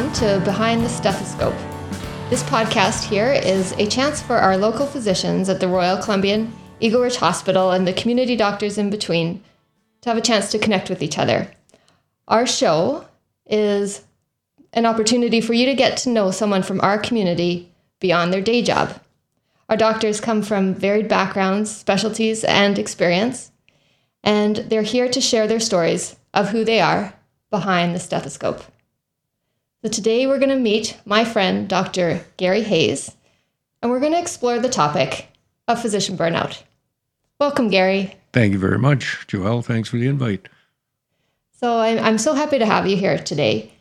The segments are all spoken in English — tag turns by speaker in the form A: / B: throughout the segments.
A: everyone to Behind the Stethoscope. This podcast here is a chance for our local physicians at the Royal Columbian, Eagle Ridge Hospital, and the community doctors in between to have a chance to connect with each other. Our show is an opportunity for you to get to know someone from our community beyond their day job. Our doctors come from varied backgrounds, specialties, and experience, and they're here to share their stories of who they are behind the stethoscope. So today we're going to meet my friend, Dr. Gary Hayes, and we're going to explore the topic of physician burnout. Welcome, Gary.
B: Thank you very much, Joelle. Thanks for the invite.
A: So I'm, I'm so happy to have you here today.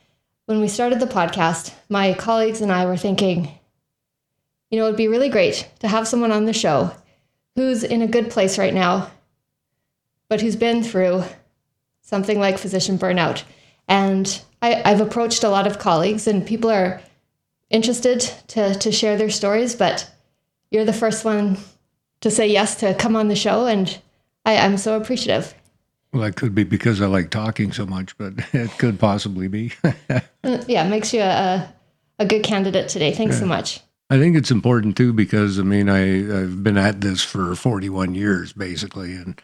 A: When we started the podcast, my colleagues and I were thinking, you know, it'd be really great to have someone on the show who's in a good place right now, but who's been through something like physician burnout. And I, I've approached a lot of colleagues, and people are interested to, to share their stories, but you're the first one to say yes to come on the show. And I, I'm so appreciative.
B: Well, that could be because I like talking so much, but it could possibly be.
A: Uh, yeah, makes you a, a good candidate today. Thanks yeah. so much.
B: I think it's important too because I mean I I've been at this for 41 years basically, and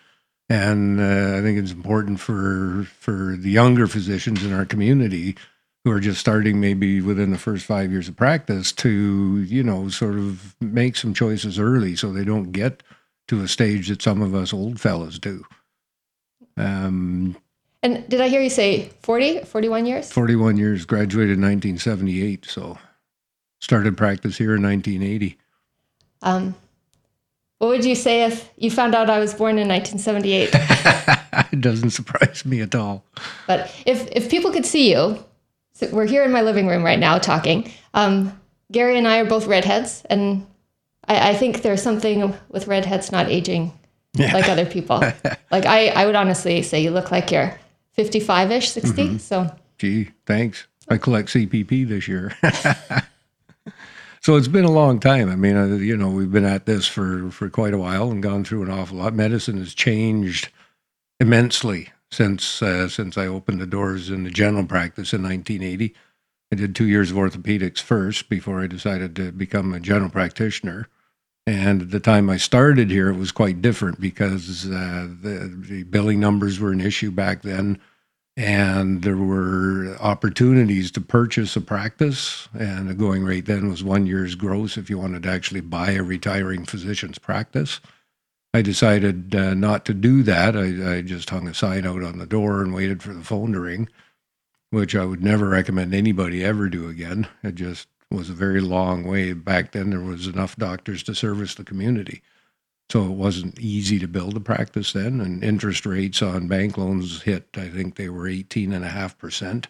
B: and uh, I think it's important for for the younger physicians in our community who are just starting maybe within the first five years of practice to you know sort of make some choices early so they don't get to a stage that some of us old fellows do.
A: Um, and did I hear you say 40, 41 years?
B: 41 years, graduated in 1978. So started practice here in 1980. Um,
A: what would you say if you found out I was born in 1978?
B: it doesn't surprise me at all.
A: But if, if people could see you, so we're here in my living room right now talking. Um, Gary and I are both redheads, and I, I think there's something with redheads not aging yeah. like other people. like I, I would honestly say you look like you're 55 ish, 60. Mm-hmm. So,
B: gee, thanks. I collect CPP this year. so it's been a long time. I mean, uh, you know, we've been at this for, for quite a while and gone through an awful lot. Medicine has changed immensely since uh, since I opened the doors in the general practice in 1980. I did two years of orthopedics first before I decided to become a general practitioner. And at the time I started here, it was quite different because uh, the, the billing numbers were an issue back then. And there were opportunities to purchase a practice. And the going rate then was one year's gross if you wanted to actually buy a retiring physician's practice. I decided uh, not to do that. I, I just hung a sign out on the door and waited for the phone to ring, which I would never recommend anybody ever do again. It just was a very long way. Back then, there was enough doctors to service the community. So it wasn't easy to build a practice then. And interest rates on bank loans hit, I think they were 18.5%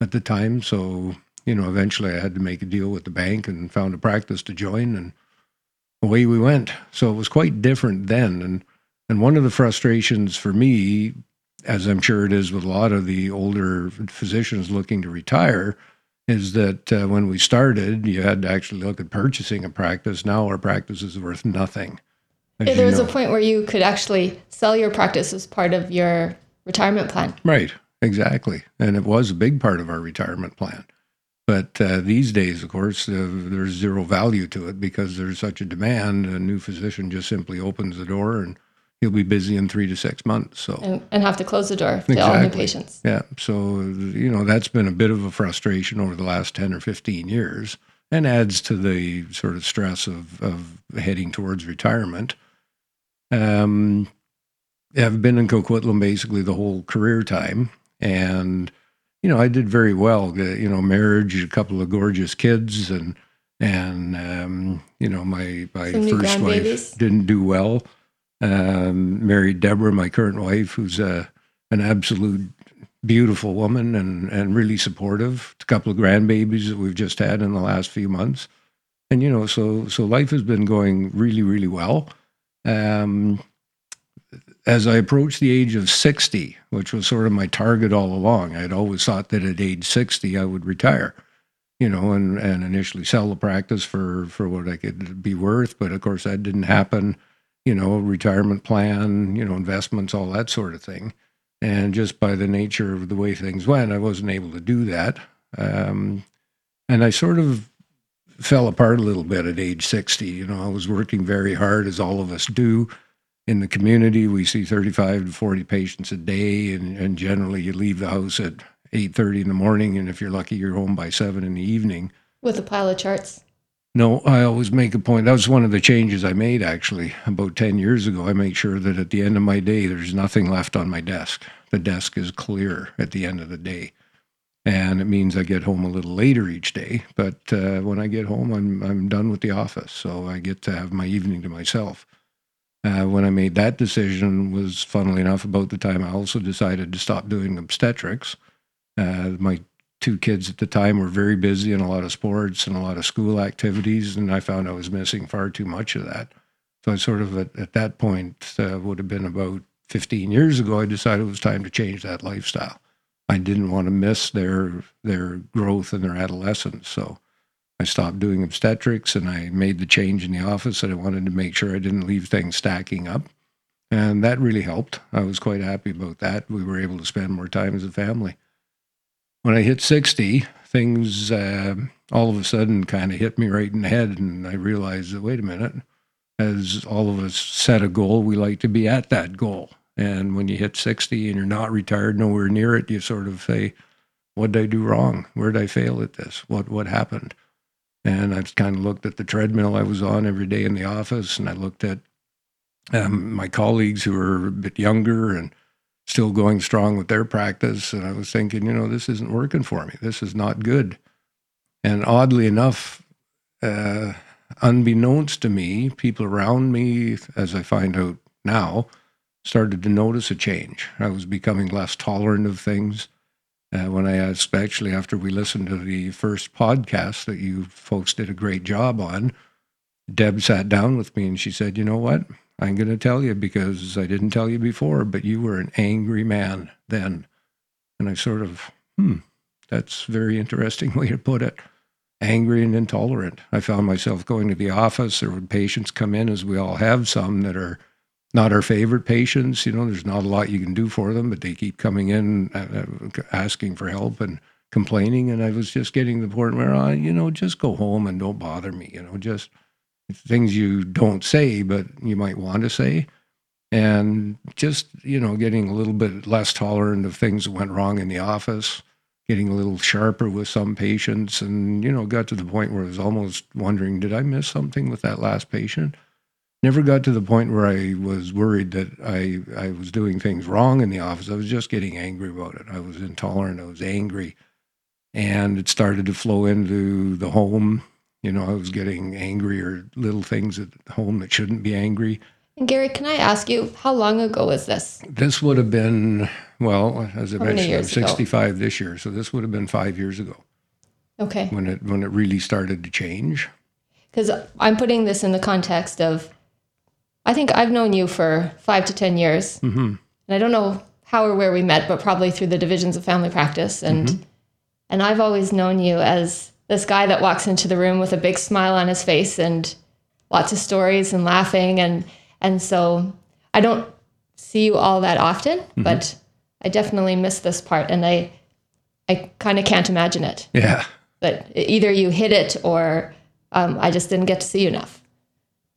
B: at the time. So, you know, eventually I had to make a deal with the bank and found a practice to join and away we went. So it was quite different then. And and one of the frustrations for me, as I'm sure it is with a lot of the older physicians looking to retire, is that uh, when we started, you had to actually look at purchasing a practice. Now our practice is worth nothing.
A: Yeah, there was know. a point where you could actually sell your practice as part of your retirement plan.
B: Right, exactly. And it was a big part of our retirement plan. But uh, these days, of course, uh, there's zero value to it because there's such a demand. A new physician just simply opens the door and he'll be busy in three to six months. So
A: and, and have to close the door to exactly. all new patients.
B: Yeah. So you know that's been a bit of a frustration over the last ten or fifteen years, and adds to the sort of stress of of heading towards retirement. Um, I've been in Coquitlam basically the whole career time, and you know I did very well. You know, marriage, a couple of gorgeous kids, and and um, you know my my Some first wife didn't do well um, married Deborah, my current wife, who's a, an absolute beautiful woman and, and really supportive. A couple of grandbabies that we've just had in the last few months. And, you know, so, so life has been going really, really well. Um, as I approached the age of 60, which was sort of my target all along, I'd always thought that at age 60 I would retire, you know, and, and initially sell the practice for, for what I could be worth. But of course, that didn't happen you know, retirement plan, you know, investments, all that sort of thing. And just by the nature of the way things went, I wasn't able to do that. Um, and I sort of fell apart a little bit at age 60. You know, I was working very hard, as all of us do. In the community, we see 35 to 40 patients a day, and, and generally you leave the house at 8.30 in the morning, and if you're lucky, you're home by 7 in the evening.
A: With a pile of charts.
B: No, I always make a point. That was one of the changes I made actually about 10 years ago. I make sure that at the end of my day, there's nothing left on my desk. The desk is clear at the end of the day. And it means I get home a little later each day. But uh, when I get home, I'm, I'm done with the office. So I get to have my evening to myself. Uh, when I made that decision was funnily enough about the time I also decided to stop doing obstetrics. Uh, my two kids at the time were very busy in a lot of sports and a lot of school activities, and I found I was missing far too much of that. So I sort of at, at that point uh, would have been about 15 years ago. I decided it was time to change that lifestyle. I didn't want to miss their their growth and their adolescence, so I stopped doing obstetrics and I made the change in the office. And I wanted to make sure I didn't leave things stacking up, and that really helped. I was quite happy about that. We were able to spend more time as a family when I hit 60, things uh, all of a sudden kind of hit me right in the head. And I realized that, wait a minute, as all of us set a goal, we like to be at that goal. And when you hit 60 and you're not retired, nowhere near it, you sort of say, what did I do wrong? Where did I fail at this? What, what happened? And I just kind of looked at the treadmill I was on every day in the office, and I looked at um, my colleagues who were a bit younger and still going strong with their practice. And I was thinking, you know, this isn't working for me. This is not good. And oddly enough, uh, unbeknownst to me, people around me, as I find out now, started to notice a change. I was becoming less tolerant of things. Uh, when I asked, actually, after we listened to the first podcast that you folks did a great job on, Deb sat down with me and she said, You know what? I'm going to tell you because I didn't tell you before, but you were an angry man then. And I sort of, hmm, that's a very interesting way to put it. Angry and intolerant. I found myself going to the office. There would patients come in, as we all have some that are not our favorite patients. You know, there's not a lot you can do for them, but they keep coming in uh, uh asking for help and complaining. And I was just getting the point where, I, you know, just go home and don't bother me. You know, just things you don't say, but you might want to say. And just, you know, getting a little bit less tolerant of things that went wrong in the office, getting a little sharper with some patients. And, you know, got to the point where I was almost wondering, did I miss something with that last patient? Never got to the point where I was worried that I, I was doing things wrong in the office. I was just getting angry about it. I was intolerant. I was angry. And it started to flow into the home you know, I was getting angry or little things at home that shouldn't be angry.
A: And Gary, can I ask you, how long ago was this?
B: This would have been, well, as I mentioned, I'm 65 ago? this year. So this would have been five years ago.
A: Okay.
B: When it when it really started to change.
A: Because I'm putting this in the context of, I think I've known you for five to 10 years. Mm-hmm. And I don't know how or where we met, but probably through the divisions of family practice. And, mm-hmm. and I've always known you as this guy that walks into the room with a big smile on his face and lots of stories and laughing and and so I don't see you all that often, mm-hmm. but I definitely miss this part and I I kind of can't imagine it.
B: Yeah.
A: But either you hit it or um, I just didn't get to see you enough.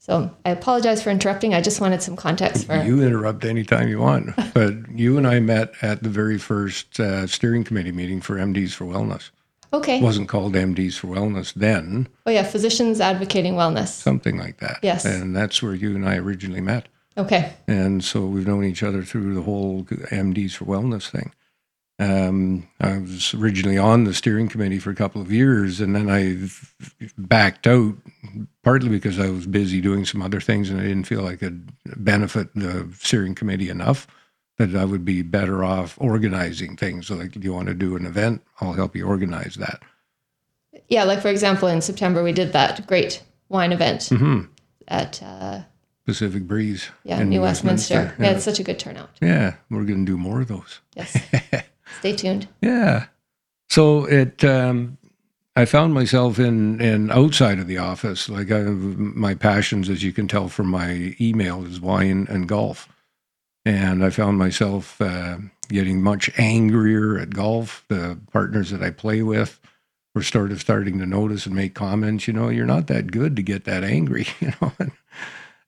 A: So I apologize for interrupting. I just wanted some context for
B: you. Interrupt anytime you want. but you and I met at the very first uh, steering committee meeting for MDs for Wellness.
A: Okay.
B: It wasn't called MDs for Wellness then.
A: Oh, yeah, Physicians Advocating Wellness.
B: Something like that.
A: Yes.
B: And that's where you and I originally met.
A: Okay.
B: And so we've known each other through the whole MDs for Wellness thing. Um, I was originally on the steering committee for a couple of years, and then I backed out, partly because I was busy doing some other things and I didn't feel I could benefit the steering committee enough that I would be better off organizing things. So, like, if you want to do an event, I'll help you organize that.
A: Yeah, like for example, in September we did that great wine event mm-hmm. at uh,
B: Pacific Breeze.
A: Yeah, New Westminster. Westminster. Yeah, yeah, it's such a good turnout.
B: Yeah, we're going to do more of those.
A: Yes. Stay tuned.
B: Yeah. So it, um, I found myself in in outside of the office. Like I, my passions, as you can tell from my email, is wine and golf and I found myself uh, getting much angrier at golf. The partners that I play with were sort of starting to notice and make comments. You know, you're not that good to get that angry. You know,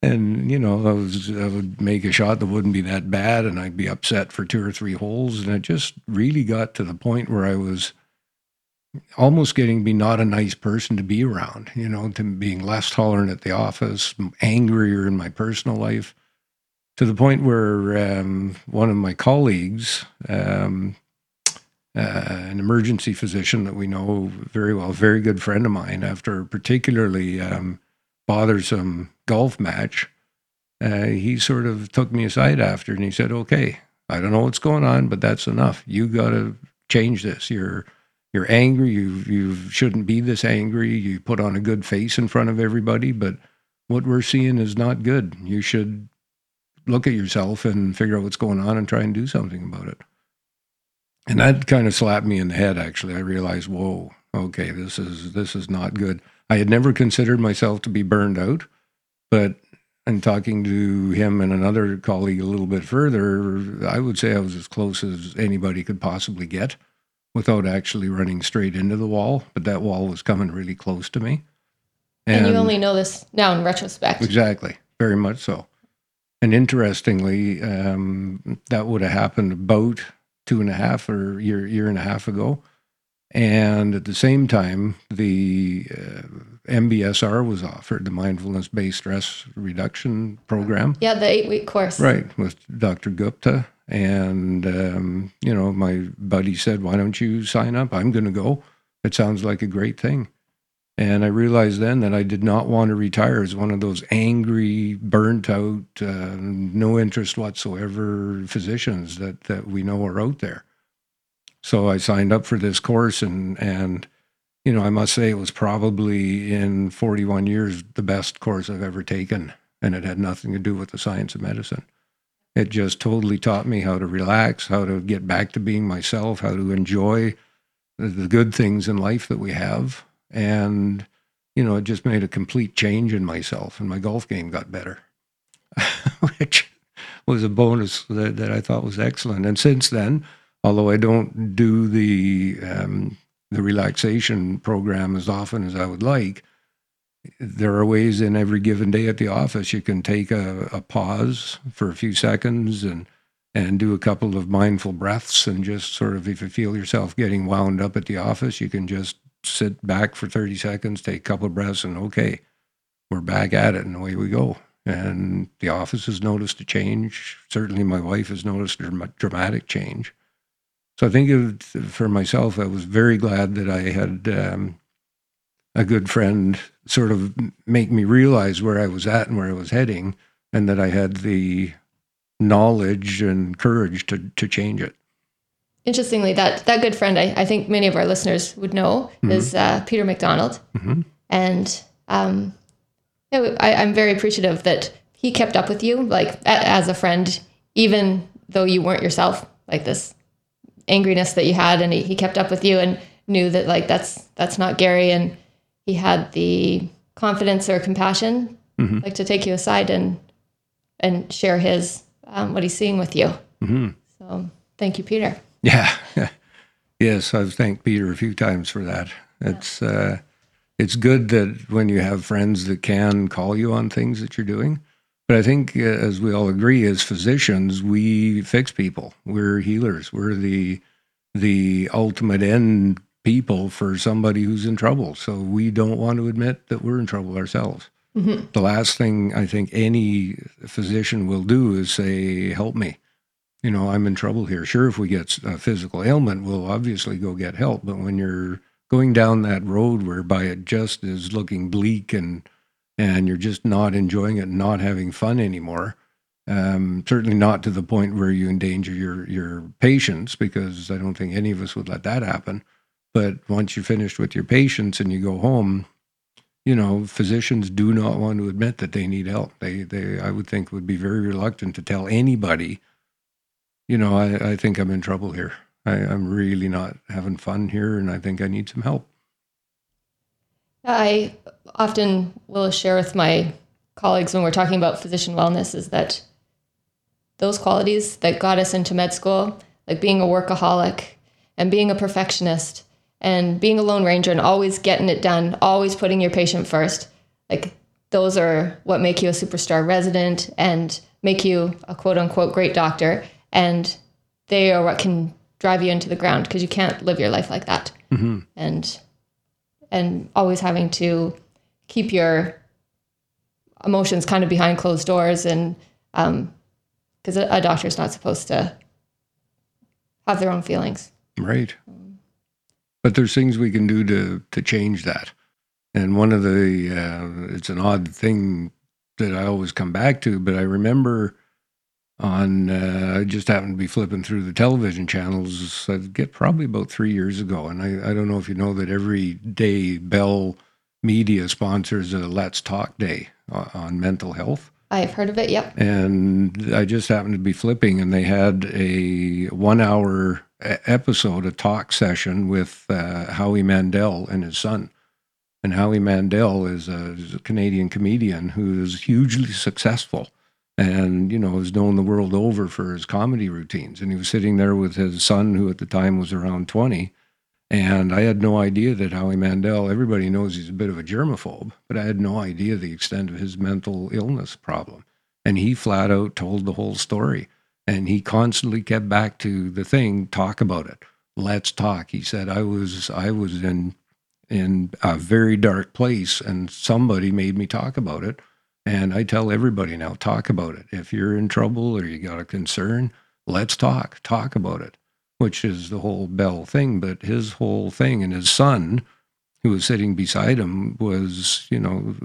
B: and, you know, I was I would make a shot that wouldn't be that bad, and I'd be upset for two or three holes, and it just really got to the point where I was almost getting to be not a nice person to be around. You know, to being less tolerant at the office, angrier in my personal life to the point where um, one of my colleagues, um, uh, an emergency physician that we know very well, very good friend of mine, after a particularly um, bothersome golf match, uh, he sort of took me aside after and he said, "Okay, I don't know what's going on, but that's enough. You got to change this. You're." You're angry. You you shouldn't be this angry. You put on a good face in front of everybody, but what we're seeing is not good. You should look at yourself and figure out what's going on and try and do something about it. And that kind of slapped me in the head. Actually, I realized, whoa, okay, this is this is not good. I had never considered myself to be burned out, but in talking to him and another colleague a little bit further, I would say I was as close as anybody could possibly get without actually running straight into the wall. But that wall was coming really close to me.
A: And, and you only know this now in retrospect.
B: Exactly, very much so. And interestingly, um, that would have happened about two and a half or year year and a half ago. And at the same time, the uh, MBSR was offered, the mindfulness based stress reduction program.
A: Yeah, the eight week course.
B: Right, with Dr. Gupta. And, um, you know, my buddy said, Why don't you sign up? I'm going to go. It sounds like a great thing. And I realized then that I did not want to retire as one of those angry, burnt out, uh, no interest whatsoever physicians that, that we know are out there. So I signed up for this course, and, and you know, I must say it was probably in 41 years the best course I've ever taken. And it had nothing to do with the science of medicine. It just totally taught me how to relax, how to get back to being myself, how to enjoy the good things in life that we have. And you know it just made a complete change in myself and my golf game got better which was a bonus that, that i thought was excellent. And since then although i don't do the um, the relaxation program as often as i would like there are ways in every given day at the office you can take a, a pause for a few seconds and and do a couple of mindful breaths and just sort of if you feel yourself getting wound up at the office you can just sit back for 30 seconds, take a couple of breaths, and okay, we're back at it, and away we go. And the office has noticed a change. Certainly, my wife has noticed a dramatic change. So I think it, for myself, I was very glad that I had um, a good friend sort of make me realize where I was at and where I was heading, and that I had the knowledge and courage to to change it
A: interestingly, that that good friend I, I think many of our listeners would know mm-hmm. is uh, Peter McDonald, mm-hmm. and um, yeah, I, I'm very appreciative that he kept up with you, like a, as a friend, even though you weren't yourself, like this angriness that you had, and he, he kept up with you and knew that like that's that's not Gary, and he had the confidence or compassion, mm-hmm. like to take you aside and and share his um, what he's seeing with you. Mm-hmm. So thank you, Peter.
B: Yeah. yes, I've thanked Peter a few times for that. It's uh, it's good that when you have friends that can call you on things that you're doing. But I think, uh, as we all agree, as physicians, we fix people. We're healers. We're the the ultimate end people for somebody who's in trouble. So we don't want to admit that we're in trouble ourselves. Mm-hmm. The last thing I think any physician will do is say, "Help me." you know, I'm in trouble here. Sure, if we get a physical ailment, we'll obviously go get help. But when you're going down that road whereby it just is looking bleak and and you're just not enjoying it, and not having fun anymore, um, certainly not to the point where you endanger your your patients, because I don't think any of us would let that happen. But once you're finished with your patients and you go home, you know, physicians do not want to admit that they need help. They they I would think would be very reluctant to tell anybody you know, I, I think I'm in trouble here. I, I'm really not having fun here, and I think I need some help.
A: I often will share with my colleagues when we're talking about physician wellness is that those qualities that got us into med school like being a workaholic and being a perfectionist and being a lone ranger and always getting it done, always putting your patient first. Like those are what make you a superstar resident and make you a quote unquote great doctor. And they are what can drive you into the ground because you can't live your life like that.
B: Mm-hmm.
A: And and always having to keep your emotions kind of behind closed doors and um because a, a doctor's not supposed to have their own feelings.
B: Right. But there's things we can do to to change that. And one of the uh, it's an odd thing that I always come back to, but I remember on uh, I just happened to be flipping through the television channels. I'd get probably about three years ago, and I, I don't know if you know that every day Bell Media sponsors a Let's Talk Day uh, on mental health.
A: I've heard of it. Yep.
B: And I just happened to be flipping, and they had a one-hour episode, a talk session with uh, Howie Mandel and his son. And Howie Mandel is a, is a Canadian comedian who is hugely successful and, you know, is known the world over for his comedy routines. And he was sitting there with his son, who at the time was around 20. And I had no idea that Howie Mandel, everybody knows he's a bit of a germaphobe, but I had no idea the extent of his mental illness problem. And he flat out told the whole story. And he constantly kept back to the thing, talk about it. Let's talk. He said, I was I was in in a very dark place and somebody made me talk about it. And I tell everybody now, talk about it. If you're in trouble or you got a concern, let's talk. Talk about it, which is the whole Bell thing. But his whole thing and his son, who was sitting beside him, was, you know,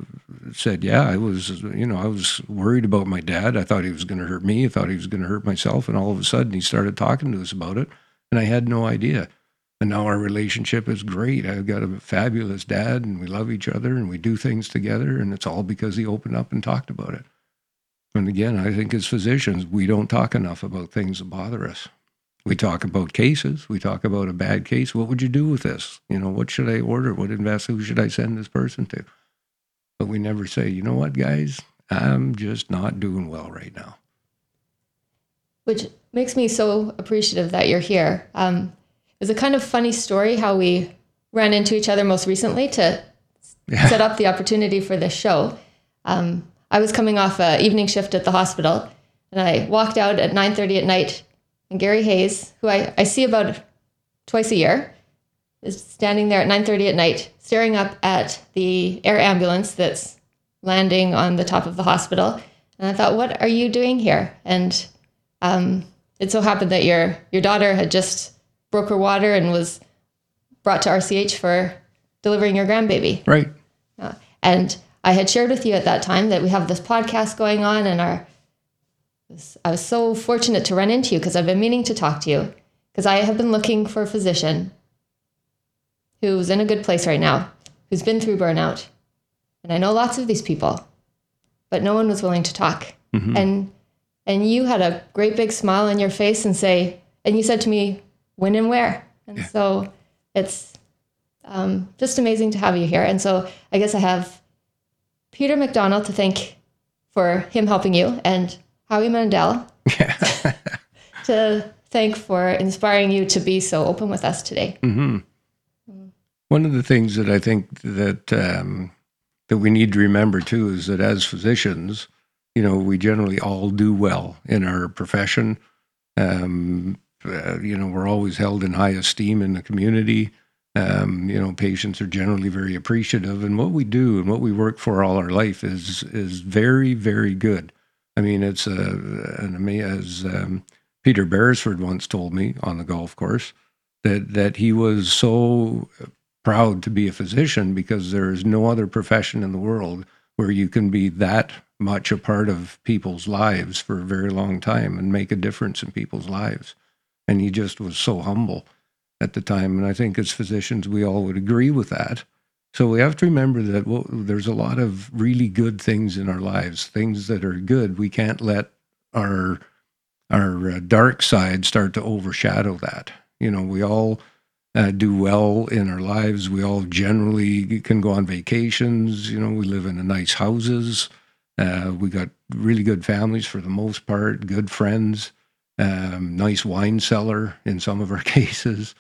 B: said, Yeah, I was, you know, I was worried about my dad. I thought he was going to hurt me. I thought he was going to hurt myself. And all of a sudden he started talking to us about it. And I had no idea. And now our relationship is great. I've got a fabulous dad and we love each other and we do things together. And it's all because he opened up and talked about it. And again, I think as physicians, we don't talk enough about things that bother us. We talk about cases. We talk about a bad case. What would you do with this? You know, what should I order? What invest? Who should I send this person to? But we never say, you know what, guys, I'm just not doing well right now.
A: Which makes me so appreciative that you're here. Um, it was a kind of funny story how we ran into each other most recently to
B: Yeah.
A: set up the opportunity for this show. Um, I was coming off a evening shift at the hospital, and I walked out at 9:30 at night, and Gary Hayes, who I, I see about twice a year, is standing there at 9:30 at night, staring up at the air ambulance that's landing on the top of the hospital. And I thought, what are you doing here? And um, it so happened that your your daughter had just broke her water and was brought to RCH for delivering your grandbaby.
B: Right.
A: Uh, and I had shared with you at that time that we have this podcast going on, and our I was so fortunate to run into you because I've been meaning to talk to you because I have been looking for a physician who's in a good place right now, who's been through burnout, and I know lots of these people, but no one was willing to talk.
B: Mhm.
A: And and you had a great big smile on your face and say, and you said to me, when and where. And so it's um, just amazing to have you here. And so I guess I have Peter McDonald to thank for him helping you and Howie Mandel
B: Yeah.
A: to thank for inspiring you to be so open with us today.
B: hmm One of the things that I think that um, that we need to remember too is that as physicians, you know, we generally all do well in our profession. Um, uh, you know, we're always held in high esteem in the community. Um, you know, patients are generally very appreciative, and what we do and what we work for all our life is is very, very good. I mean, it's a, an ama- as um, Peter Beresford once told me on the golf course that that he was so proud to be a physician because there is no other profession in the world where you can be that much a part of people's lives for a very long time and make a difference in people's lives. And he just was so humble at the time. And I think as physicians, we all would agree with that. So we have to remember that well, there's a lot of really good things in our lives, things that are good. We can't let our our uh, dark side start to overshadow that. You know, we all uh, do well in our lives. We all generally can go on vacations. You know, we live in nice houses. Uh, we got really good families for the most part, good friends. um, nice wine cellar in some of our cases.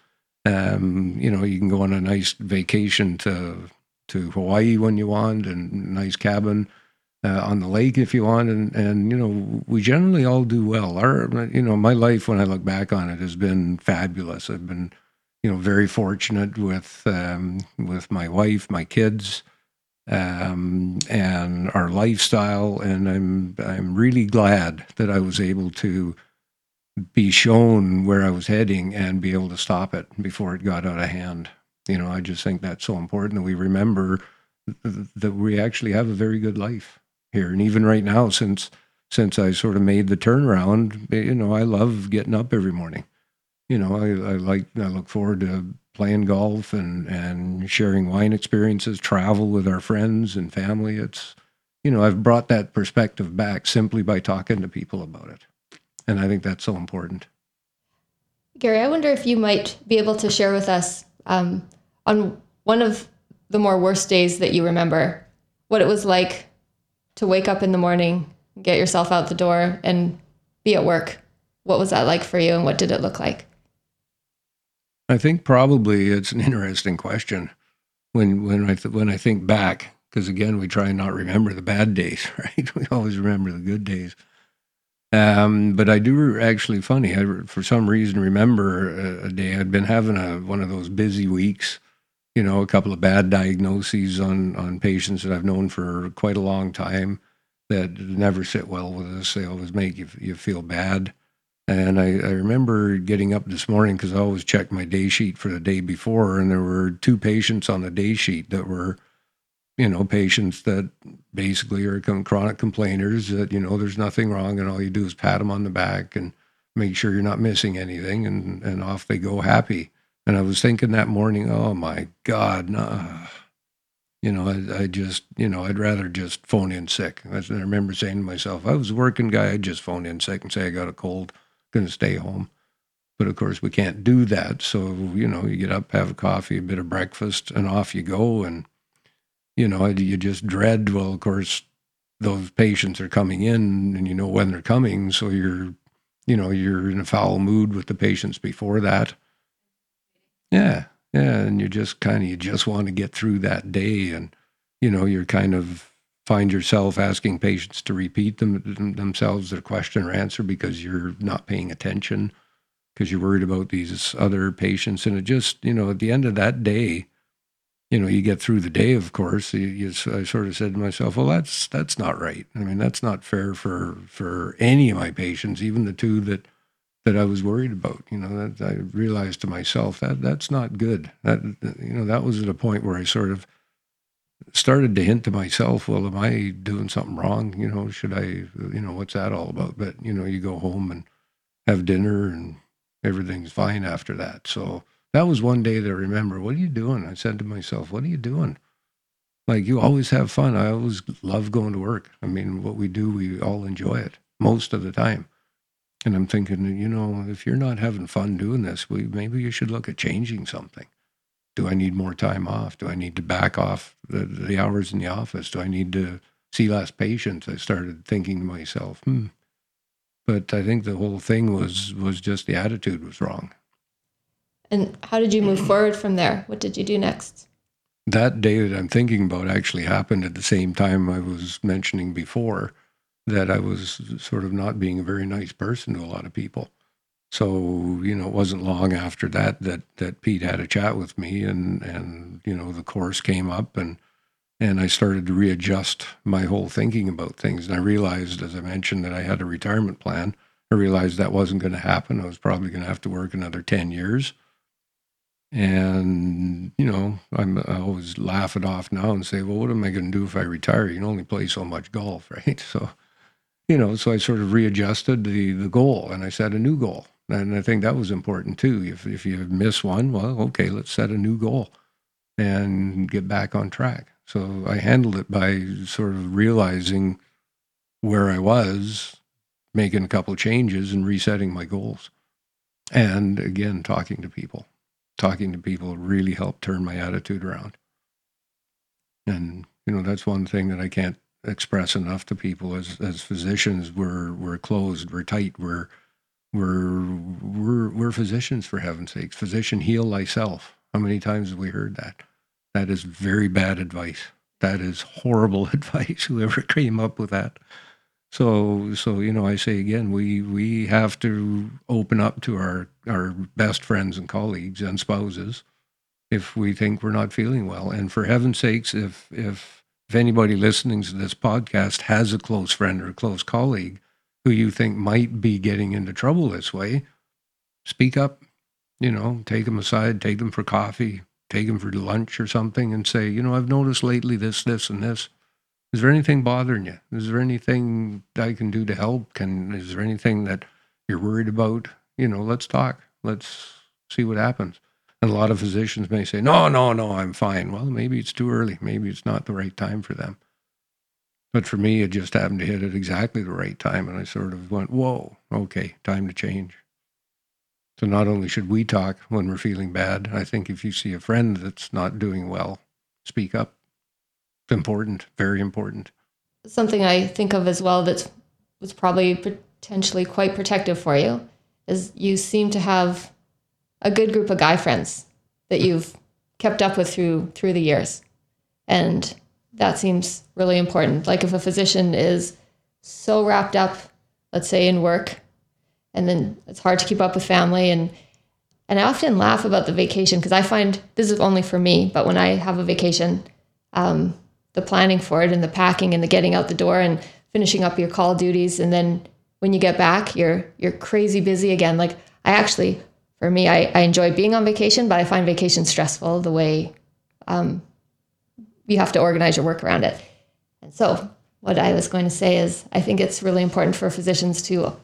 B: Um, you know, you can go on a nice vacation to to Hawaii when you want, and nice cabin uh, on the lake if you want, and and you know we generally all do well. Our you know my life when I look back on it has been fabulous. I've been you know very fortunate with um, with my wife, my kids, um, and our lifestyle, and I'm I'm really glad that I was able to be shown where I was heading and be able to stop it before it got out of hand. You know, I just think that's so important that we remember that we actually have a very good life here. And even right now, since since I sort of made the turnaround, you know, I love getting up every morning. You know, I, I like I look forward to playing golf and and sharing wine experiences, travel with our friends and family. It's you know, I've brought that perspective back simply by talking to people about it. And I think that's so important.
A: Gary, I wonder if you might be able to share with us um, on one of the more worst days that you remember, what it was like to wake up in the morning, get yourself out the door, and be at work. What was that like for you, and what did it look like?
B: I think probably it's an interesting question when when I th- when I think back, because again we try and not remember the bad days, right? We always remember the good days. Um, but I do actually funny. I for some reason remember a, a, day I'd been having a one of those busy weeks. You know, a couple of bad diagnoses on on patients that I've known for quite a long time that never sit well with us. They always make you you feel bad. And I, I remember getting up this morning because I always check my day sheet for the day before, and there were two patients on the day sheet that were you know, patients that basically are chronic complainers that, you know, there's nothing wrong and all you do is pat them on the back and make sure you're not missing anything and, and off they go happy. And I was thinking that morning, oh my God, nah. You know, I, I just, you know, I'd rather just phone in sick. I remember saying to myself, I was a working guy, I'd just phone in sick and say I got a cold, gonna stay home. But of course, we can't do that. So, you know, you get up, have a coffee, a bit of breakfast, and off you go. And you know, you just dread. Well, of course, those patients are coming in, and you know when they're coming, so you're, you know, you're in a foul mood with the patients before that. Yeah, yeah, and you just kind of you just want to get through that day, and you know, you're kind of find yourself asking patients to repeat them themselves their question or answer because you're not paying attention because you're worried about these other patients and it just you know at the end of that day you know, you get through the day, of course, you, you, I sort of said to myself, well, that's, that's not right. I mean, that's not fair for, for any of my patients, even the two that, that I was worried about, you know, that I realized to myself that that's not good. That, you know, that was at a point where I sort of started to hint to myself, well, am I doing something wrong? You know, should I, you know, what's that all about? But, you know, you go home and have dinner and everything's fine after that. So, that was one day to remember. What are you doing? I said to myself, What are you doing? Like, you always have fun. I always love going to work. I mean, what we do, we all enjoy it most of the time. And I'm thinking, you know, if you're not having fun doing this, we, maybe you should look at changing something. Do I need more time off? Do I need to back off the, the hours in the office? Do I need to see less patients? I started thinking to myself, hmm. But I think the whole thing was was just the attitude was wrong.
A: And how did you move forward from there? What did you do next?
B: That day that I'm thinking about actually happened at the same time I was mentioning before that I was sort of not being a very nice person to a lot of people. So, you know, it wasn't long after that that that Pete had a chat with me and and you know, the course came up and and I started to readjust my whole thinking about things. And I realized, as I mentioned, that I had a retirement plan. I realized that wasn't going to happen. I was probably going to have to work another 10 years. And, you know, I'm, I always laugh it off now and say, well, what am I going to do if I retire? You can only play so much golf, right? So, you know, so I sort of readjusted the, the goal and I set a new goal. And I think that was important too. If, if you miss one, well, okay, let's set a new goal and get back on track. So I handled it by sort of realizing where I was, making a couple changes and resetting my goals. And again, talking to people talking to people really helped turn my attitude around. And you know, that's one thing that I can't express enough to people as as physicians. We're we're closed, we're tight, we're We're we're we're physicians for heaven's sakes. Physician, heal thyself. How many times have we heard that? That is very bad advice. That is horrible advice. Whoever came up with that. So so you know, I say again, we we have to open up to our our best friends and colleagues and spouses if we think we're not feeling well. And for heaven's sakes, if if if anybody listening to this podcast has a close friend or a close colleague who you think might be getting into trouble this way, speak up. You know, take them aside, take them for coffee, take them for lunch or something, and say, you know, I've noticed lately this, this, and this. Is there anything bothering you? Is there anything I can do to help? Can is there anything that you're worried about? You know, let's talk. Let's see what happens. And a lot of physicians may say, no, no, no, I'm fine. Well, maybe it's too early. Maybe it's not the right time for them. But for me, it just happened to hit at exactly the right time. And I sort of went, whoa, okay, time to change. So not only should we talk when we're feeling bad, I think if you see a friend that's not doing well, speak up. Important, very important.
A: Something I think of as well that was probably potentially quite protective for you is you seem to have a good group of guy friends that you've kept up with through through the years. And that seems really important. Like if a physician is so wrapped up, let's say in work, and then it's hard to keep up with family and and I often laugh about the vacation because I find this is only for me, but when I have a vacation, um, the planning for it and the packing and the getting out the door and finishing up your call duties, and then when you get back, you're you're crazy busy again. Like I actually for me, I, I enjoy being on vacation, but I find vacation stressful the way um, you have to organize your work around it. And so, what I was going to say is, I think it's really important for physicians to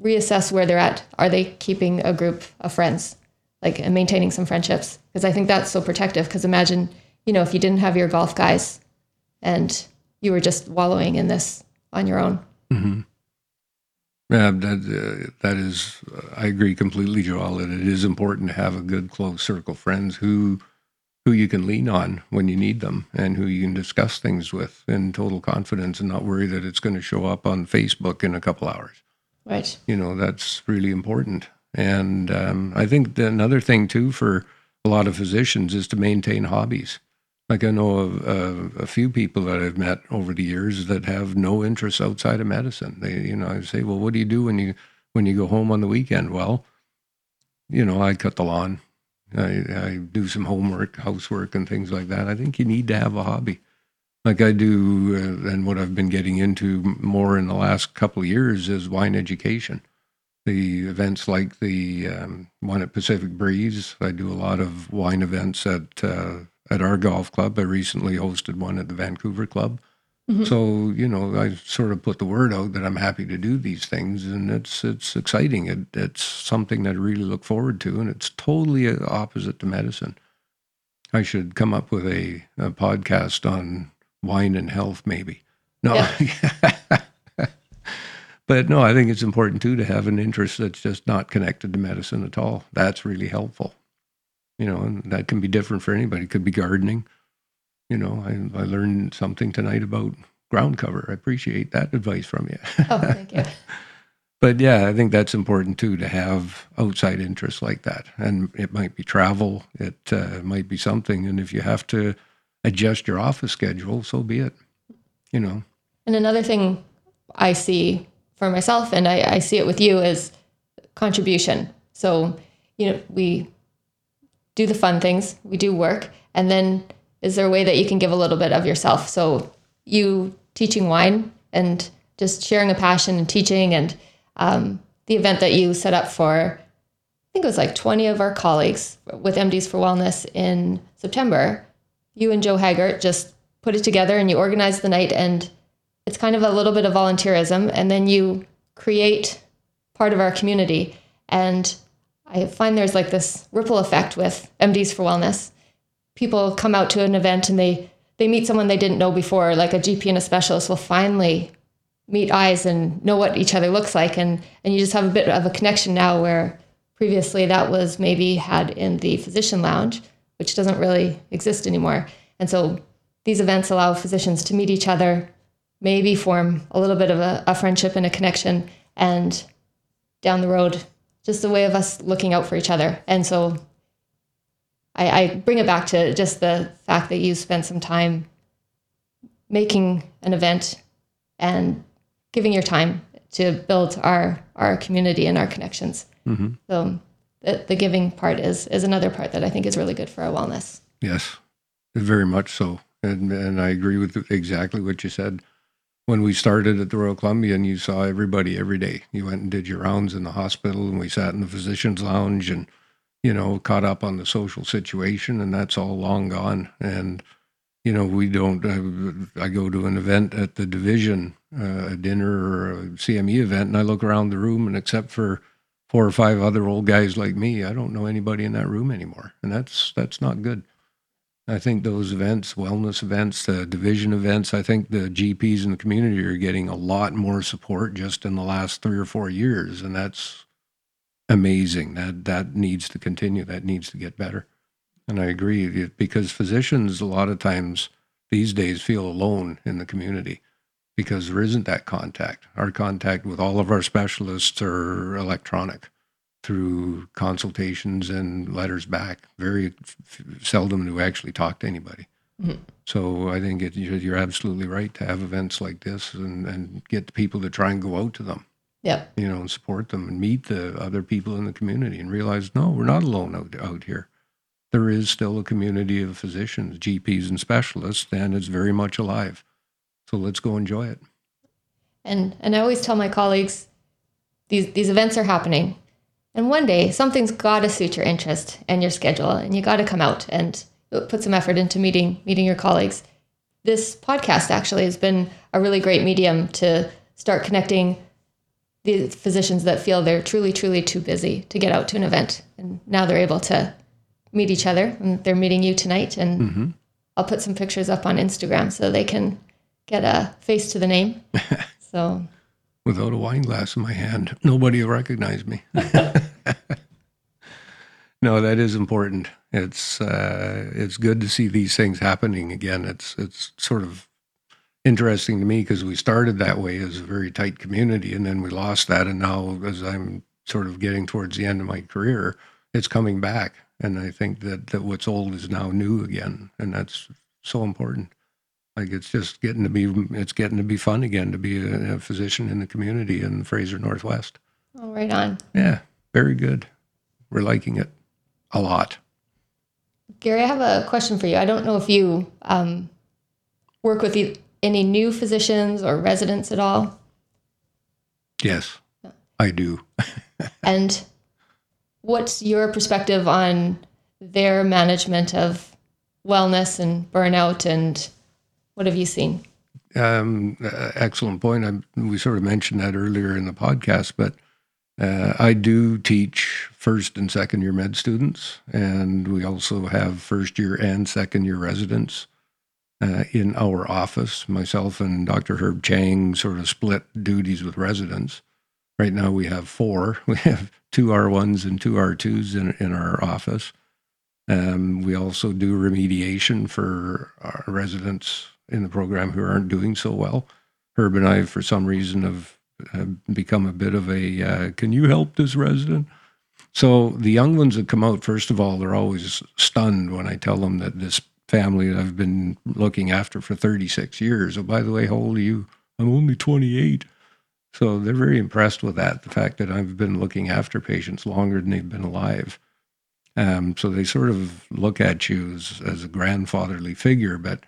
A: reassess where they're at. Are they keeping a group of friends, like and maintaining some friendships? Because I think that's so protective. Because imagine, you know, if you didn't have your golf guys and you were just wallowing in this on your own.
B: Mm-hmm. Yeah, that uh, that is, uh, I agree completely, Joel. That it is important to have a good close circle of friends who who you can lean on when you need them, and who you can discuss things with in total confidence, and not worry that it's going to show up on Facebook in a couple hours.
A: Right.
B: You know, that's really important. And um, I think another thing too for a lot of physicians is to maintain hobbies. Like I know of uh, a few people that I've met over the years that have no interests outside of medicine. They, you know, I say, well, what do you do when you when you go home on the weekend? Well, you know, I cut the lawn, I, I do some homework, housework, and things like that. I think you need to have a hobby, like I do, uh, and what I've been getting into more in the last couple of years is wine education. The events like the um, one at Pacific Breeze. I do a lot of wine events at. Uh, at our golf club. I recently hosted one at the Vancouver Club. Mm-hmm. So you know, I sort of put the word out that I'm happy to do these things, and it's it's exciting. It, it's something that I really look forward to, and it's totally opposite to medicine. I should come up with a, a podcast on wine and health, maybe. No, yeah. but no, I think it's important too to have an interest that's just not connected to medicine at all. That's really helpful you know, and that can be different for anybody. It could be gardening. You know, I, I learned something tonight about ground cover. I appreciate that advice from you.
A: Oh, thank you.
B: but yeah, I think that's important too to have outside interests like that. And it might be travel, it uh, might be something. And if you have to adjust your office schedule, so be it. You know.
A: And another thing I see for myself, and I, I see it with you, is contribution. So, you know, we do the fun things, we do work, and then is there a way that you can give a little bit of yourself? So you teaching wine and just sharing a passion and teaching and um, the event that you set up for, I think it was like 20 of our colleagues with MDs for Wellness in September. You and Joe Haggart just put it together and you organized the night and it's kind of a little bit of volunteerism and then you create part of our community and I find there's like this ripple effect with MDs for Wellness. People come out to an event and they they meet someone they didn't know before, like a GP and a specialist will finally meet eyes and know what each other looks like and and you just have a bit of a connection now where previously that was maybe had in the physician lounge, which doesn't really exist anymore. And so these events allow physicians to meet each other, maybe form a little bit of a, a friendship and a connection, and down the road, just a way of us looking out for each other. And so I, I bring it back to just the fact that you spent some time making an event and giving your time to build our our community and our connections.
B: hmm
A: So the, the giving part is is another part that I think is really good for our wellness.
B: Yes, very much so. And, and I agree with exactly what you said. When we started at the Royal Columbian, you saw everybody every day. You went and did your rounds in the hospital, and we sat in the physician's lounge and, you know, caught up on the social situation, and that's all long gone. And, you know, we don't, uh, I go to an event at the division, uh, a dinner or a CME event, and I look around the room, and except for four or five other old guys like me, I don't know anybody in that room anymore. And that's, that's not good. I think those events, wellness events, the division events, I think the GPs in the community are getting a lot more support just in the last three or four years, and that's amazing. That that needs to continue. That needs to get better. And I agree because physicians a lot of times these days feel alone in the community because there isn't that contact. Our contact with all of our specialists are electronic through consultations and letters back. Very f- seldom do we actually talk to anybody.
A: Mhm.
B: So I think it, you're you're absolutely right to have events like this and, and get the people to try and go out to them,
A: Yeah.
B: you know, and support them and meet the other people in the community and realize, no, we're not alone out, out here. There is still a community of physicians, GPs, and specialists, and it's very much alive. So let's go enjoy it.
A: And and I always tell my colleagues these these events are happening. And one day something's got to suit your interest and your schedule and you got to come out and put some effort into meeting meeting your colleagues. This podcast actually has been a really great medium to start connecting the physicians that feel they're truly truly too busy to get out to an event and now they're able to meet each other and they're meeting you tonight and
B: hmm
A: I'll put some pictures up on Instagram so they can get a face to the name. so
B: Without a wine glass in my hand, nobody will recognize me. no, that is important. It's uh, it's good to see these things happening again. It's it's sort of interesting to me because we started that way as a very tight community, and then we lost that, and now as I'm sort of getting towards the end of my career, it's coming back, and I think that that what's old is now new again, and that's so important. Like it's just getting to be it's getting to be fun again to be a, a physician in the community in the Fraser Northwest.
A: oh, right on.
B: Yeah, very good. We're liking it a lot.
A: Gary, I have a question for you. I don't know if you um, work with e- any new physicians or residents at all.
B: Yes, I do.
A: And what's your perspective on their management of wellness and burnout? And what have you seen?
B: Um, uh, excellent point. I, we sort of mentioned that earlier in the podcast, but uh, I do teach first and second year med students, and we also have first year and second year residents uh, in our office. Myself and Dr. Herb Chang sort of split duties with residents. Right now we have four. We have two R1s and two R2s in, in our office. Um, we also do remediation for residents in the program who aren't doing so well. Herb and I, for some reason, have, have become a bit of a uh, can you help this resident? So the young ones that come out, first of all, they're always stunned when I tell them that this family that I've been looking after for 36 years. Oh, by the way, how old are you? I'm only 28. So they're very impressed with that, the fact that I've been looking after patients longer than they've been alive. Um, so they sort of look at you as, as a grandfatherly figure, but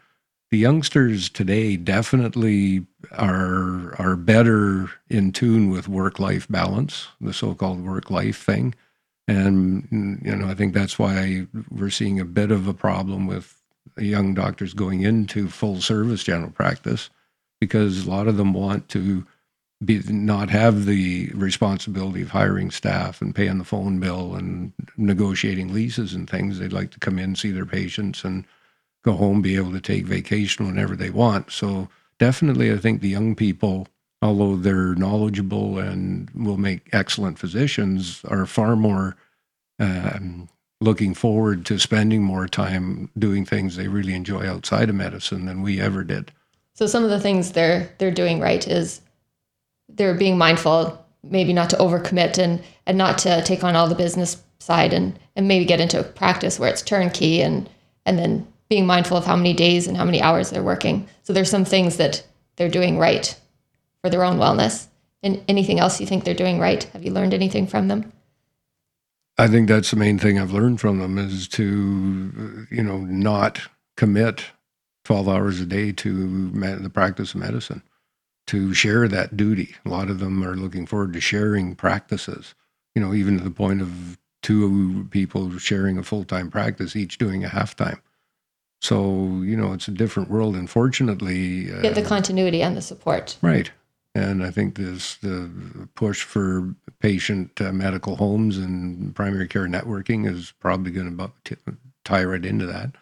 B: the youngsters today definitely are are better in tune with work life balance, the so-called work life thing, and you know I think that's why we're seeing a bit of a problem with young doctors going into full service general practice because a lot of them want to be not have the responsibility of hiring staff and paying the phone bill and negotiating leases and things. They'd like to come in, see their patients, and go home, be able to take vacation whenever they want. So definitely, I think the young people, although they're knowledgeable and will make excellent physicians, are far more um, looking forward to spending more time doing things they really enjoy outside of medicine than we ever did.
A: So some of the things they're they're doing right is they're being mindful maybe not to overcommit and and not to take on all the business side and and maybe get into a practice where it's turnkey and and then being mindful of how many days and how many hours they're working. So there's some things that they're doing right for their own wellness. And anything else you think they're doing right? Have you learned anything from them?
B: I think that's the main thing I've learned from them is to, you know, not commit 12 hours a day to the practice of medicine, to share that duty. A lot of them are looking forward to sharing practices, you know, even to the point of two people sharing a full time practice, each doing a half time. So, you know, it's a different world. Unfortunately,
A: uh, get the continuity and the support.
B: Right. And I think this the push for patient uh, medical homes and primary care networking is probably going to tie right into that.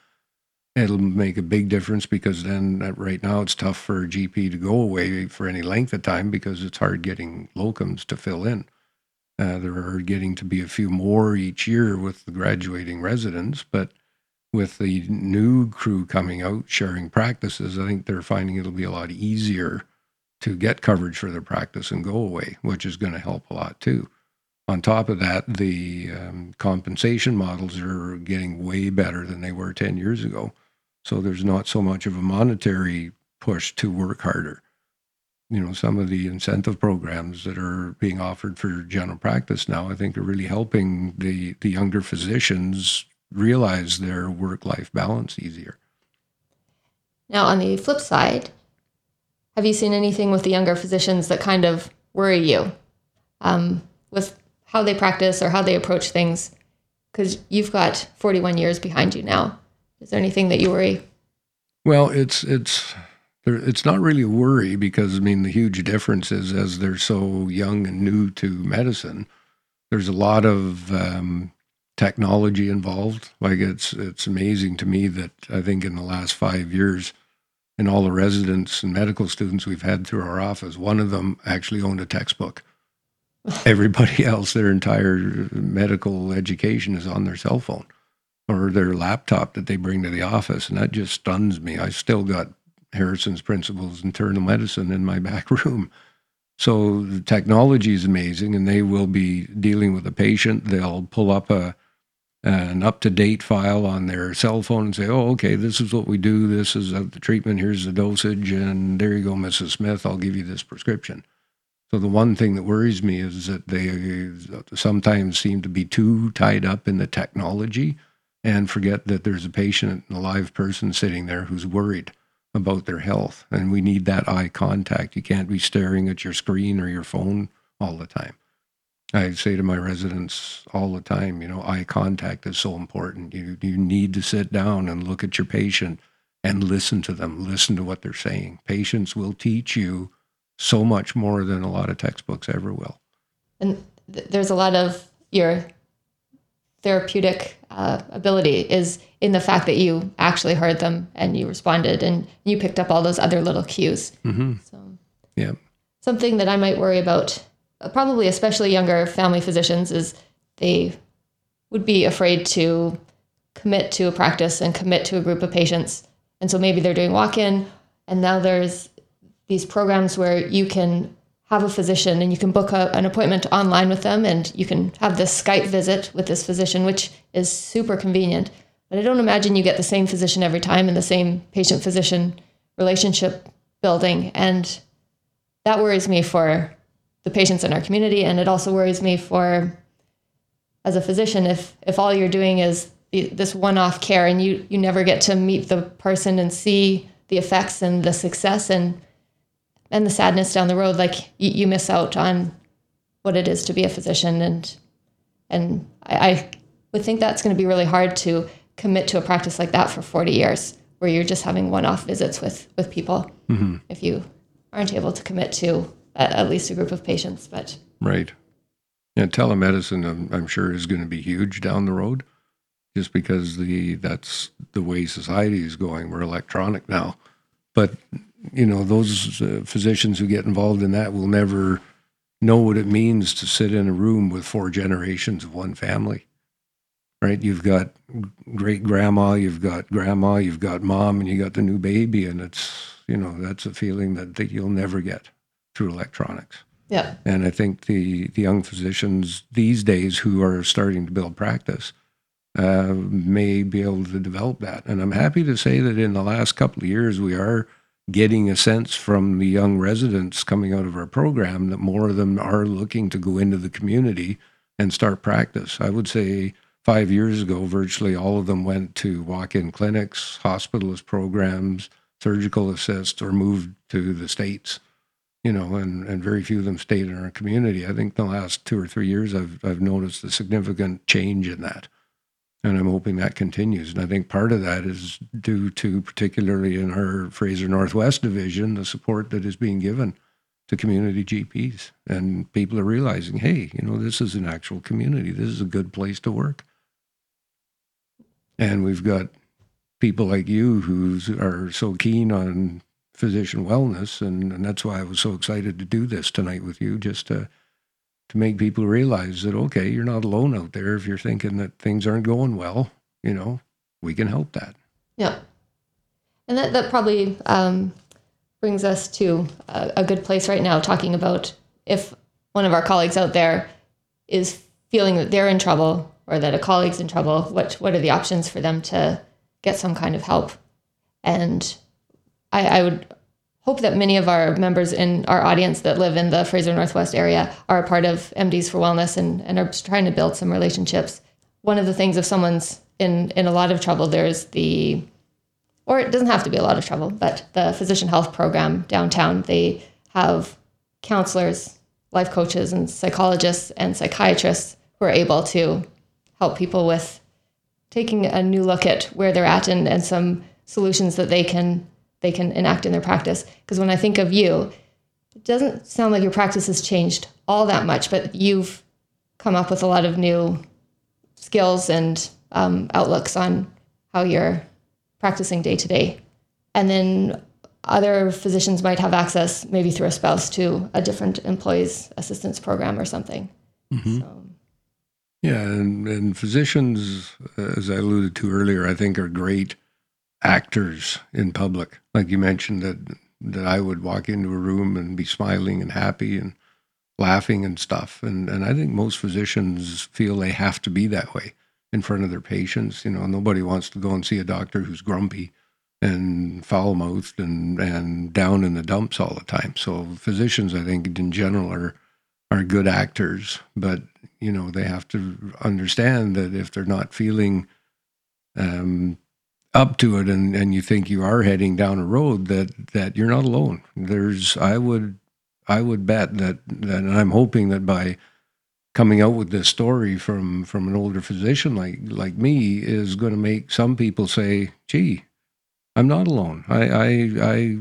B: It'll make a big difference because then uh, right now it's tough for a GP to go away for any length of time because it's hard getting locums to fill in. Uh, there are getting to be a few more each year with the graduating residents, but with the new crew coming out sharing practices, I think they're finding it'll be a lot easier to get coverage for their practice and go away, which is going to help a lot too. On top of that, the um, compensation models are getting way better than they were 10 years ago. So there's not so much of a monetary push to work harder. You know, some of the incentive programs that are being offered for general practice now, I think, are really helping the, the younger physicians realize their work life balance easier.
A: Now, on the flip side, have you seen anything with the younger physicians that kind of worry you um, with how they practice or how they approach things? Because you've got 41 years behind you now. Is there anything that you worry?
B: Well, it's it's it's not really a worry because I mean the huge difference is as they're so young and new to medicine, there's a lot of um, technology involved. Like it's it's amazing to me that I think in the last five years, in all the residents and medical students we've had through our office, one of them actually owned a textbook. Everybody else, their entire medical education is on their cell phone or their laptop that they bring to the office, and that just stuns me. I still got Harrison's Principles Internal Medicine in my back room. So the technology is amazing, and they will be dealing with a patient. They'll pull up a an up to date file on their cell phone and say, oh, okay, this is what we do. This is uh, the treatment. Here's the dosage. And there you go, Mrs. Smith. I'll give you this prescription. So the one thing that worries me is that they sometimes seem to be too tied up in the technology and forget that there's a patient, a live person sitting there who's worried about their health. And we need that eye contact. You can't be staring at your screen or your phone all the time. I say to my residents all the time, you know, eye contact is so important. You you need to sit down and look at your patient and listen to them, listen to what they're saying. Patients will teach you so much more than a lot of textbooks ever will.
A: And th- there's a lot of your therapeutic uh, ability is in the fact that you actually heard them and you responded and you picked up all those other little cues.
B: Mm-hmm. So, yeah.
A: Something that I might worry about probably especially younger family physicians is they would be afraid to commit to a practice and commit to a group of patients. And so maybe they're doing walk-in and now there's these programs where you can have a physician and you can book a, an appointment online with them and you can have this Skype visit with this physician, which is super convenient. But I don't imagine you get the same physician every time and the same patient physician relationship building. And that worries me for the patients in our community. And it also worries me for, as a physician, if if all you're doing is this one-off care and you you never get to meet the person and see the effects and the success and and the sadness down the road, like you, you miss out on what it is to be a physician. And and I, I would think that's going to be really hard to commit to a practice like that for 40 years, where you're just having one-off visits with with people. Mm-hmm. If you aren't able to commit to at least a group of patients. But
B: right, yeah, telemedicine, I'm, I'm sure, is going to be huge down the road, just because the that's the way society is going. We're electronic now, but you know those uh, physicians who get involved in that will never know what it means to sit in a room with four generations of one family right you've got great grandma you've got grandma you've got mom and you got the new baby and it's you know that's a feeling that, that you'll never get through electronics.
A: Yeah.
B: And I think the, the young physicians these days who are starting to build practice uh, may be able to develop that. And I'm happy to say that in the last couple of years, we are getting a sense from the young residents coming out of our program that more of them are looking to go into the community and start practice. I would say five years ago, virtually all of them went to walk in clinics, hospitalist programs, surgical assist, or moved to the States you know, and, and very few of them stayed in our community. I think the last two or three years, I've I've noticed a significant change in that, and I'm hoping that continues. And I think part of that is due to, particularly in our Fraser Northwest division, the support that is being given to community GPs, and people are realizing, hey, you know, this is an actual community. This is a good place to work, and we've got people like you who are so keen on physician wellness, and, and that's why I was so excited to do this tonight with you, just to to make people realize that okay, you're not alone out there. If you're thinking that things aren't going well, you know, we can help that.
A: Yeah, and that that probably um, brings us to a, a good place right now, talking about if one of our colleagues out there is feeling that they're in trouble or that a colleague's in trouble, what what are the options for them to get some kind of help? And I, I would hope that many of our members in our audience that live in the Fraser Northwest area are a part of MDs for Wellness and, and are trying to build some relationships. One of the things, if someone's in, in a lot of trouble, there's the, or it doesn't have to be a lot of trouble, but the physician health program downtown, they have counselors, life coaches, and psychologists and psychiatrists who are able to help people with taking a new look at where they're at and, and some solutions that they can they can enact in their practice. Because when I think of you, it doesn't sound like your practice has changed all that much, but you've come up with a lot of new skills and um, outlooks on how you're practicing day to day. And then other physicians might have access, maybe through a spouse, to a different employees assistance program or something.
B: Mm-hmm. So. Yeah, and, and physicians, as I alluded to earlier, I think are great actors in public. Like you mentioned that that I would walk into a room and be smiling and happy and laughing and stuff. And and I think most physicians feel they have to be that way in front of their patients. You know, nobody wants to go and see a doctor who's grumpy and foul mouthed and, and down in the dumps all the time. So physicians I think in general are are good actors, but you know, they have to understand that if they're not feeling um, up to it and, and you think you are heading down a road that, that you're not alone. There's I would I would bet that, that and I'm hoping that by coming out with this story from from an older physician like like me is going to make some people say, "Gee, I'm not alone. I I, I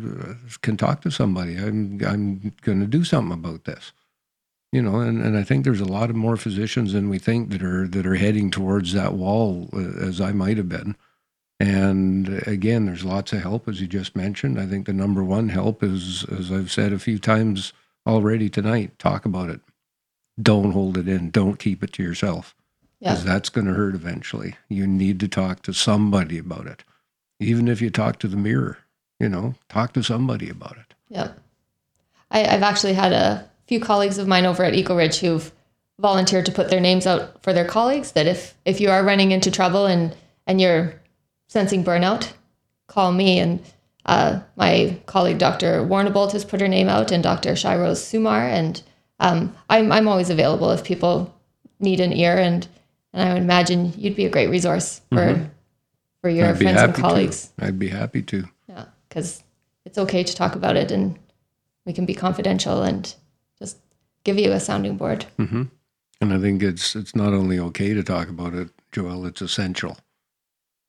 B: can talk to somebody. I'm I'm going to do something about this." You know, and, and I think there's a lot of more physicians than we think that are that are heading towards that wall uh, as I might have been. And again, there's lots of help, as you just mentioned. I think the number one help is, as I've said a few times already tonight, talk about it. Don't hold it in. Don't keep it to yourself. Because yeah. that's going to hurt eventually. You need to talk to somebody about it. Even if you talk to the mirror, you know, talk to somebody about it.
A: Yeah. I, have actually had a few colleagues of mine over at Eagle Ridge who've volunteered to put their names out for their colleagues that if if you are running into trouble and and you're sensing burnout, call me. And uh, my colleague, Dr. Warnabolt, has put her name out, and Dr. Shirose Sumar. And um, I'm, I'm always available if people need an ear. And, and I would imagine you'd be a great resource for, mm-hmm. for your I'd friends and colleagues.
B: To. I'd be happy to.
A: Yeah, because it's okay to talk about it and we can be confidential and just give you a sounding board.
B: Mm-hmm. And I think it's it's not only okay to talk about it, Joelle. it's essential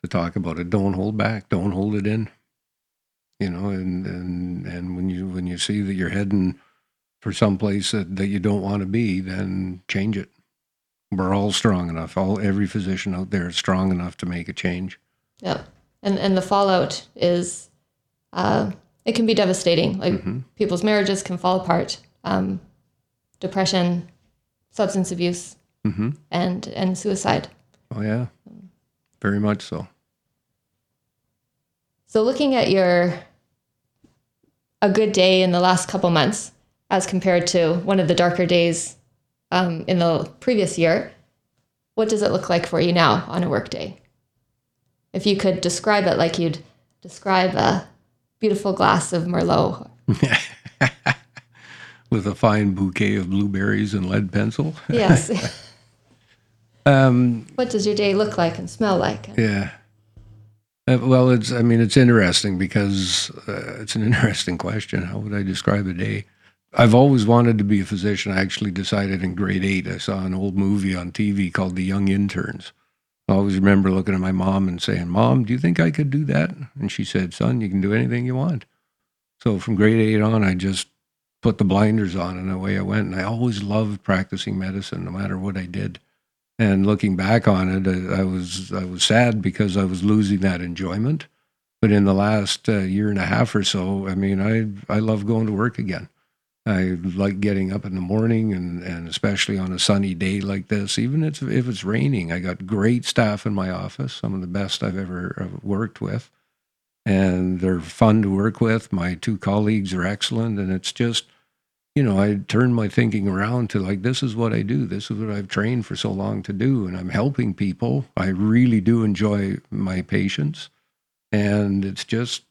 B: to talk about it. Don't hold back. Don't hold it in. You know, and and and when you when you see that you're heading for some place that, that you don't want to be, then change it. We're all strong enough. All every physician out there is strong enough to make a change.
A: Yeah, and and the fallout is, uh, it can be devastating. Like mm-hmm. people's marriages can fall apart. Um, depression, substance abuse, mm-hmm. and and suicide.
B: Oh yeah, very much so.
A: So looking at your a good day in the last couple months, as compared to one of the darker days um, in the previous year. What does it look like for you now on a workday? If you could describe it like you'd describe a beautiful glass of Merlot.
B: With a fine bouquet of blueberries and lead pencil.
A: Yes.
B: Um,
A: what does your day look like and smell like?
B: yeah. Uh, well, it's. I mean, it's interesting because uh, it's an interesting question. How would I describe a day? I've always wanted to be a physician. I actually decided in grade eight. I saw an old movie on TV called The Young Interns. I always remember looking at my mom and saying, "Mom, do you think I could do that?" And she said, "Son, you can do anything you want." So from grade eight on, I just put the blinders on and away I went. And I always loved practicing medicine, no matter what I did. And looking back on it, I, was I was sad because I was losing that enjoyment. But in the last uh, year and a half or so, I mean, I I love going to work again. I like getting up in the morning, and, and especially on a sunny day like this. Even if if it's raining, I got great staff in my office, some of the best I've ever uh, worked with, and they're fun to work with. My two colleagues are excellent, and it's just you know, I turned my thinking around to like, this is what I do. This is what I've trained for so long to do. And I'm helping people. I really do enjoy my patients. And it's just,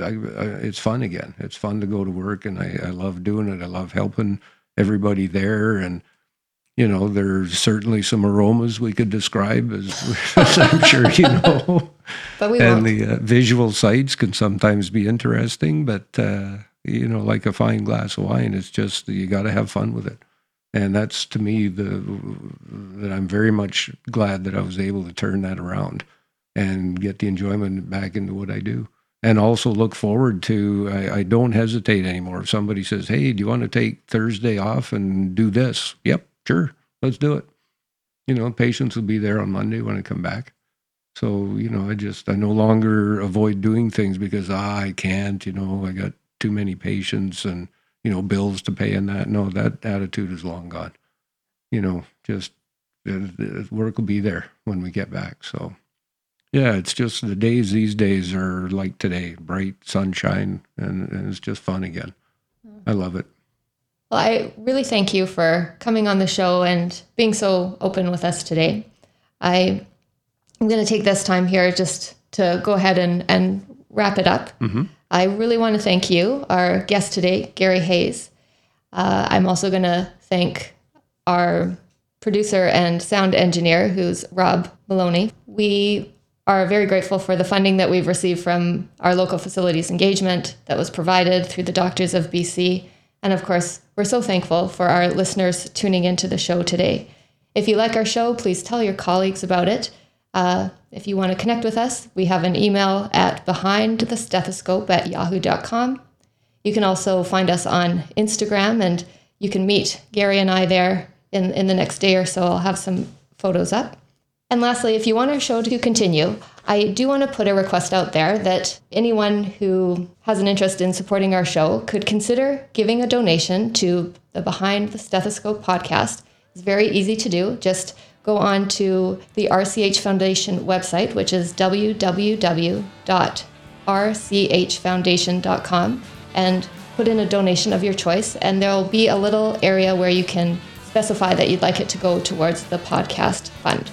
B: I, I, it's fun again. It's fun to go to work and I, I love doing it. I love helping everybody there. And, you know, there's certainly some aromas we could describe as, as I'm sure you know.
A: But we
B: and
A: won't.
B: the uh, visual sights can sometimes be interesting, but, uh, you know, like a fine glass of wine. It's just you got to have fun with it, and that's to me the that I'm very much glad that I was able to turn that around and get the enjoyment back into what I do, and also look forward to. I, I don't hesitate anymore. If somebody says, "Hey, do you want to take Thursday off and do this?" Yep, sure, let's do it. You know, patients will be there on Monday when I come back. So, you know, I just, I no longer avoid doing things because ah, I can't, you know, I got too many patients and you know bills to pay and that. No that attitude is long gone. You know just the work will be there when we get back. So yeah it's just the days these days are like today bright sunshine and, and it's just fun again. Mm-hmm. I love it.
A: Well, I really thank you for coming on the show and being so open with us today. I I'm going to take this time here just to go ahead and, and wrap it up. Mm-hmm. I really want to thank you, our guest today, Gary Hayes. Uh, I'm also going to thank our producer and sound engineer, who's Rob Maloney. We are very grateful for the funding that we've received from our local facilities engagement that was provided through the Doctors of BC. And of course, we're so thankful for our listeners tuning into the show today. If you like our show, please tell your colleagues about it. Uh, if you want to connect with us, we have an email at behindthestethoscope at yahoo.com. You can also find us on Instagram and you can meet Gary and I there in, in the next day or so. I'll have some photos up. And lastly, if you want our show to continue, I do want to put a request out there that anyone who has an interest in supporting our show could consider giving a donation to the Behind the Stethoscope podcast. It's very easy to do. Just go on to the RCH Foundation website, which is www.rchfoundation.com, and put in a donation of your choice. And there will be a little area where you can specify that you'd like it to go towards the podcast fund.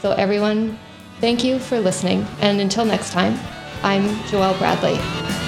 A: So, everyone, thank you for listening. And until next time, I'm Joelle Bradley.